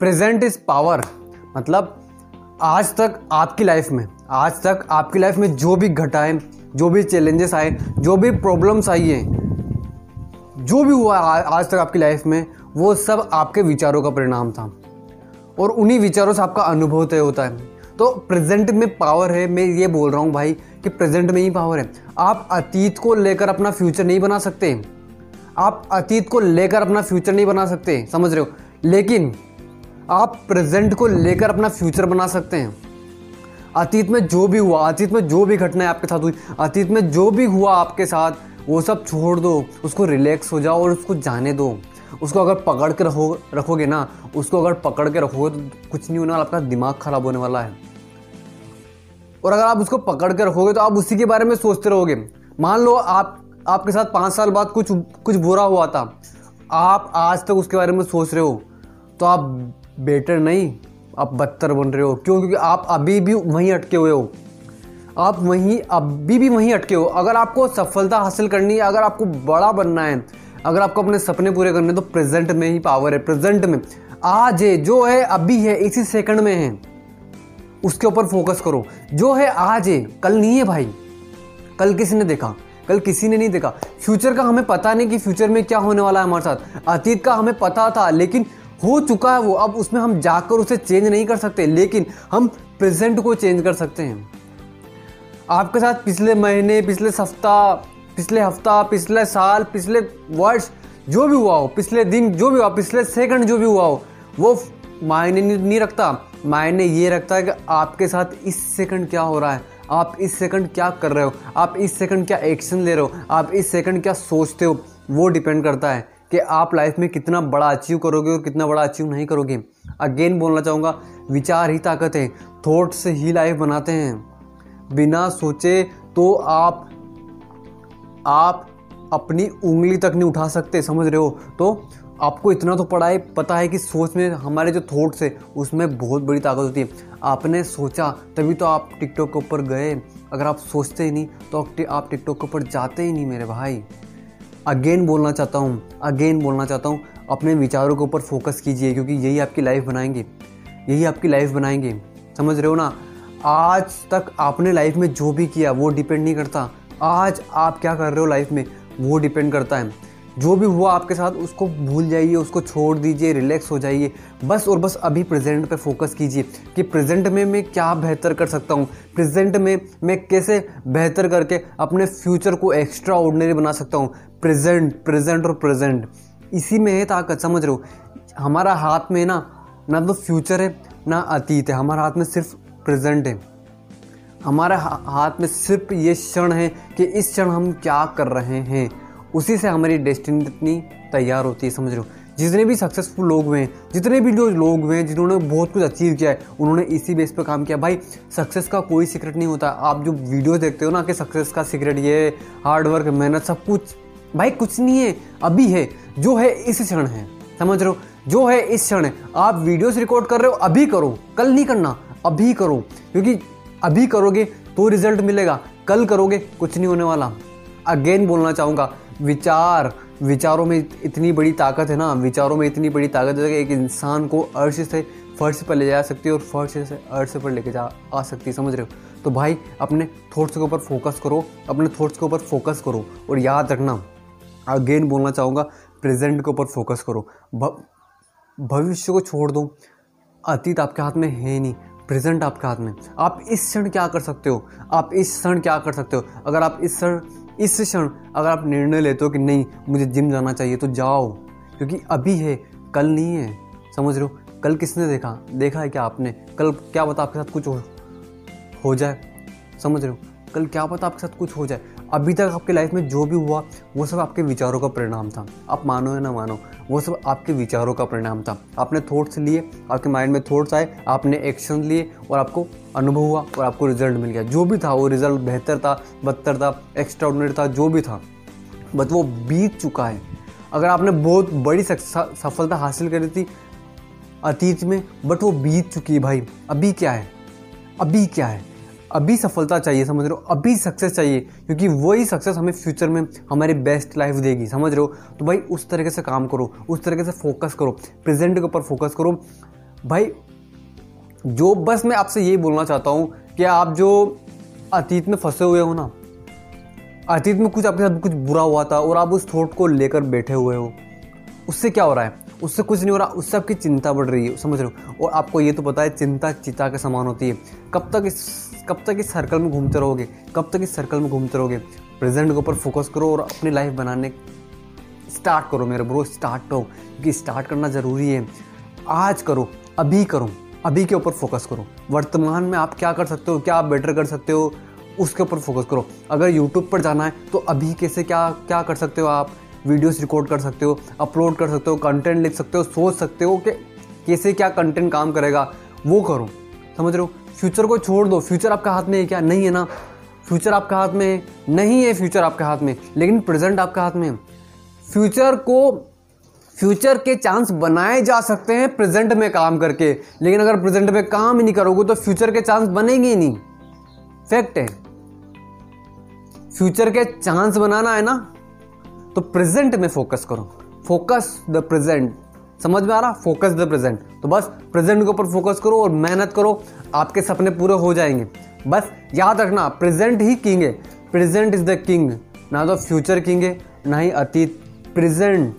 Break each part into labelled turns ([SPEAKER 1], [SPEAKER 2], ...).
[SPEAKER 1] Present is power. मतलब आज तक आपकी लाइफ में, आज तक आपकी लाइफ में जो भी घटाएँ जो भी चैलेंजेस आए, जो भी प्रॉब्लम्स आई है, जो भी हुआ आज तक आपकी लाइफ में, वो सब आपके विचारों का परिणाम था। और उन्हीं विचारों से आपका अनुभव तय होता है। तो प्रेजेंट में पावर है, मैं ये बोल रहा हूँ भाई कि प्रेजेंट में ही पावर है। आप अतीत को लेकर अपना फ्यूचर नहीं बना सकते। आप अतीत को लेकर अपना फ्यूचर नहीं बना सकते, समझ रहे हो? लेकिन आप प्रेजेंट को लेकर अपना फ्यूचर बना सकते हैं। अतीत में जो भी हुआ, अतीत में जो भी घटनाएँ आपके साथ हुई, अतीत में जो भी हुआ आपके साथ, वो सब छोड़ दो, उसको रिलैक्स हो जाओ और उसको जाने दो। उसको अगर पकड़ के रखो, रखोगे ना, उसको अगर पकड़ के रखोगे तो कुछ नहीं होने वाला, आपका दिमाग खराब होने वाला है। और अगर आप उसको पकड़ के रखोगे तो आप उसी के बारे में सोचते रहोगे। मान लो आप, आपके साथ पाँच साल बाद कुछ कुछ बुरा हुआ था। आप आज तक उसके बारे में सोच रहे हो तो आप बेटर नहीं, आप बदतर बन रहे हो। क्यों? क्योंकि आप अभी भी वहीं अटके हुए हो। आप वहीं, अभी भी वहीं अटके हो। अगर आपको सफलता हासिल करनी है, अगर आपको बड़ा बनना है, अगर आपको अपने सपने पूरे करने तो प्रेजेंट में ही पावर है, प्रेजेंट में। आज है, जो है, अभी है, इसी सेकंड में है। उसके ऊपर फोकस करो। जो है, आज है, कल नहीं है भाई। कल किसी ने देखा? कल किसी ने नहीं देखा। फ्यूचर का हमें पता नहीं कि फ्यूचर में क्या होने वाला है हमारे साथ। अतीत का हमें पता था, लेकिन हो चुका है वो, अब उसमें हम जाकर उसे चेंज नहीं कर सकते, लेकिन हम प्रेजेंट को चेंज कर सकते हैं। आपके साथ पिछले महीने, पिछले सप्ताह, पिछले हफ़्ता, पिछले साल, पिछले वर्ष, जो भी हुआ हो, पिछले दिन जो भी हुआ, पिछले सेकंड जो भी हुआ हो, वो मायने नहीं रखता। मायने ये रखता है कि आपके साथ इस सेकंड क्या हो रहा है, आप इस सेकंड क्या कर रहे हो, आप इस सेकंड क्या एक्शन ले रहे हो, आप इस सेकंड क्या सोचते हो, वो डिपेंड करता है। कि आप लाइफ में कितना बड़ा अचीव करोगे और कितना बड़ा अचीव नहीं करोगे। अगेन बोलना चाहूँगा, विचार ही ताकत है। थॉट्स ही लाइफ बनाते हैं। बिना सोचे तो आप आप अपनी उंगली तक नहीं उठा सकते, समझ रहे हो? तो आपको इतना तो पड़ा है, पता है कि सोच में हमारे जो थॉट्स है, उसमें बहुत बड़ी ताकत होती है। आपने सोचा, तभी तो आप टिकटॉक के ऊपर गए। अगर आप सोचते ही नहीं तो आप टिकटॉक के ऊपर जाते ही नहीं मेरे भाई। अगेन बोलना चाहता हूँ, अगेन बोलना चाहता हूँ, अपने विचारों के ऊपर फोकस कीजिए, क्योंकि यही आपकी लाइफ बनाएँगे, यही आपकी लाइफ बनाएँगे। समझ रहे हो ना? आज तक आपने लाइफ में जो भी किया, वो डिपेंड नहीं करता। आज आप क्या कर रहे हो लाइफ में, वो डिपेंड करता है। जो भी हुआ आपके साथ, उसको भूल जाइए, उसको छोड़ दीजिए रिलैक्स हो जाइए। बस और बस अभी प्रेजेंट पे फोकस कीजिए कि प्रेजेंट में मैं क्या बेहतर कर सकता हूँ? प्रेजेंट में मैं कैसे बेहतर करके अपने फ्यूचर को एक्स्ट्रा ऑर्डनरी बना सकता हूँ? प्रेजेंट प्रेजेंट और प्रेजेंट इसी में है ताकत समझ रहे हो, हमारा हाथ में ना ना तो फ्यूचर है, ना अतीत है। हमारे हाथ में सिर्फ़ प्रेजेंट है। हमारे हाथ में सिर्फ़ ये क्षण है कि इस क्षण हम क्या कर रहे हैं। उसी से हमारी डेस्टिनी तैयार होती है, समझ रहे हो? जितने भी सक्सेसफुल लोग हुए हैं, जितने भी जो लोग हुए हैं, जिन्होंने बहुत कुछ अचीव किया है, उन्होंने इसी बेस पर काम किया। भाई सक्सेस का कोई सीक्रेट नहीं होता। आप जो वीडियो देखते हो ना कि सक्सेस का सीक्रेट ये हार्ड वर्क मेहनत, सब कुछ। भाई, कुछ नहीं है। अभी है। जो है, इस क्षण है। समझ रहे हो? जो है, इस क्षण है। आप वीडियोस रिकॉर्ड कर रहे हो, अभी करो। कल नहीं करना। अभी करो। क्योंकि अभी करोगे तो रिज़ल्ट मिलेगा। कल करोगे, कुछ नहीं होने वाला। अगेन बोलना चाहूँगा, विचार, विचारों में इतनी बड़ी ताकत है ना, विचारों में इतनी बड़ी ताकत है कि एक इंसान को अर्श से, फर्श पर ले जा सकती है और फर्श से अर्श पर लेके जा, आ सकती है, समझ रहे हो? तो भाई, अपने थॉट्स के ऊपर फोकस करो, अपने थॉट्स के ऊपर फोकस करो और याद रखना। अगेन बोलना चाहूँगा प्रेजेंट के ऊपर फोकस करो। भविष्य को छोड़ दो। अतीत आपके हाथ में है नहीं प्रेजेंट आपके हाथ में। आप इस क्षण क्या कर सकते हो? आप इस क्षण क्या कर सकते हो? अगर आप इस क्षण इस क्षण अगर आप निर्णय लेते हो कि नहीं मुझे जिम जाना चाहिए तो जाओ। क्योंकि अभी है कल नहीं है। समझ रहे हो? कल किसने देखा? देखा है क्या आपने? कल क्या पता आपके साथ कुछ हो, हो जाए। समझ रहे हो? कल क्या पता आपके साथ कुछ हो जाए। अभी तक आपके लाइफ में जो भी हुआ वो सब आपके विचारों का परिणाम था। आप मानो या ना मानो वो सब आपके विचारों का परिणाम था। आपने थॉट्स लिए, आपके माइंड में थॉट्स आए, आपने एक्शन लिए और आपको अनुभव हुआ और आपको रिज़ल्ट मिल गया। जो भी था वो रिज़ल्ट बेहतर था, बदतर था एक्स्ट्रा था, जो भी था। बट वो बीत चुका है। अगर आपने बहुत बड़ी सफलता हासिल करी थी अतीत में बट वो बीत चुकी है भाई। अभी क्या है? अभी क्या है? अभी सफलता चाहिए, समझ रहे हो? अभी सक्सेस चाहिए, क्योंकि वही सक्सेस हमें फ्यूचर में हमारी बेस्ट लाइफ देगी, समझ रहे हो? तो भाई उस तरीके से काम करो, उस तरीके से फोकस करो प्रेजेंट के ऊपर फोकस करो। भाई, जो बस मैं आपसे यही बोलना चाहता हूँ कि आप जो अतीत में फंसे हुए हो ना, अतीत में कुछ आपके साथ कुछ बुरा हुआ था और आप उस थॉट को लेकर बैठे हुए हो, उससे क्या हो रहा है? उससे कुछ नहीं हो रहा, उससे आपकी चिंता बढ़ रही है, समझ रहे हो? और आपको ये तो पता है, चिंता चिता के समान होती है। कब तक इस कब तक इस सर्कल में घूमते रहोगे? कब तक इस सर्कल में घूमते रहोगे? प्रेजेंट के ऊपर फोकस करो और अपनी लाइफ बनाने स्टार्ट करो मेरे ब्रो स्टार्ट करो, क्योंकि स्टार्ट करना ज़रूरी है। आज करो, अभी करो, अभी के ऊपर फोकस करो। वर्तमान में आप क्या कर सकते हो, क्या आप बेटर कर सकते हो, उसके ऊपर फोकस करो। अगर यूट्यूब पर जाना है तो अभी कैसे क्या क्या कर सकते हो आप? वीडियोस रिकॉर्ड कर सकते हो अपलोड कर सकते हो कंटेंट लिख सकते हो, सोच सकते हो कि कैसे क्या कंटेंट काम करेगा, वो करो। समझ रहे हो? फ्यूचर को छोड़ दो। फ्यूचर आपका हाथ में है क्या? नहीं है ना। फ्यूचर आपका हाथ में नहीं है, फ्यूचर आपके हाथ में। लेकिन प्रेजेंट आपके हाथ में फ्यूचर को, फ्यूचर के चांस बनाए जा सकते हैं प्रेजेंट में काम करके। लेकिन अगर प्रेजेंट में काम ही नहीं करोगे तो फ्यूचर के चांस बनेंगे ही नहीं। फैक्ट है। फ्यूचर के चांस बनाना है ना तो प्रेजेंट में फोकस करो। Focus the present. समझ में आ रहा? फोकस द प्रेजेंट तो बस प्रेजेंट के ऊपर फोकस करो और मेहनत करो, आपके सपने पूरे हो जाएँगे। बस याद रखना प्रेजेंट ही किंग है। प्रेजेंट इज़ द किंग ना तो फ्यूचर किंग है, ना ही अतीत। Present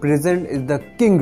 [SPEAKER 1] present is the king